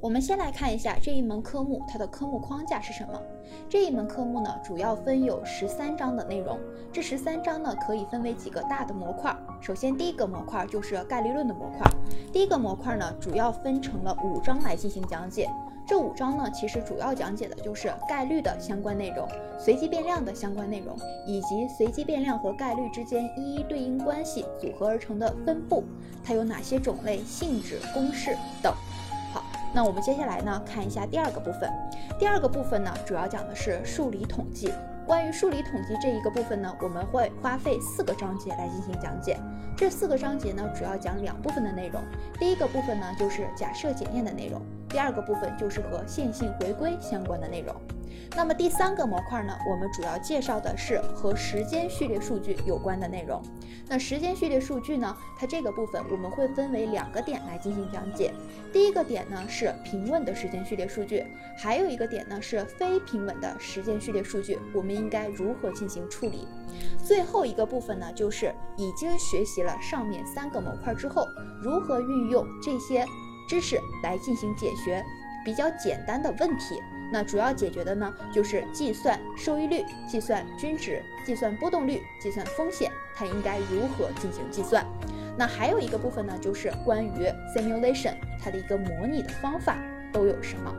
我们先来看一下这一门科目，它的科目框架是什么？这一门科目呢，主要分有十三章的内容。这十三章呢，可以分为几个大的模块。首先，第一个模块就是概率论的模块。第一个模块呢，主要分成了五章来进行讲解。这五章呢，其实主要讲解的就是概率的相关内容、随机变量的相关内容，以及随机变量和概率之间一一对应关系组合而成的分布，它有哪些种类、性质、公式等。那我们接下来呢，看一下第二个部分。第二个部分呢，主要讲的是数理统计。关于数理统计这一个部分呢，我们会花费四个章节来进行讲解。这四个章节呢，主要讲两部分的内容。第一个部分呢，就是假设检验的内容；第二个部分就是和线性回归相关的内容。那么第三个模块呢，我们主要介绍的是和时间序列数据有关的内容。那时间序列数据呢，它这个部分我们会分为两个点来进行讲解。第一个点呢是平稳的时间序列数据，还有一个点呢是非平稳的时间序列数据，我们应该如何进行处理？最后一个部分呢，就是已经学习了上面三个模块之后，如何运用这些知识来进行解决比较简单的问题。那主要解决的呢，就是计算收益率、计算均值、计算波动率、计算风险，它应该如何进行计算？那还有一个部分呢，就是关于 simulation，它的一个模拟的方法都有什么？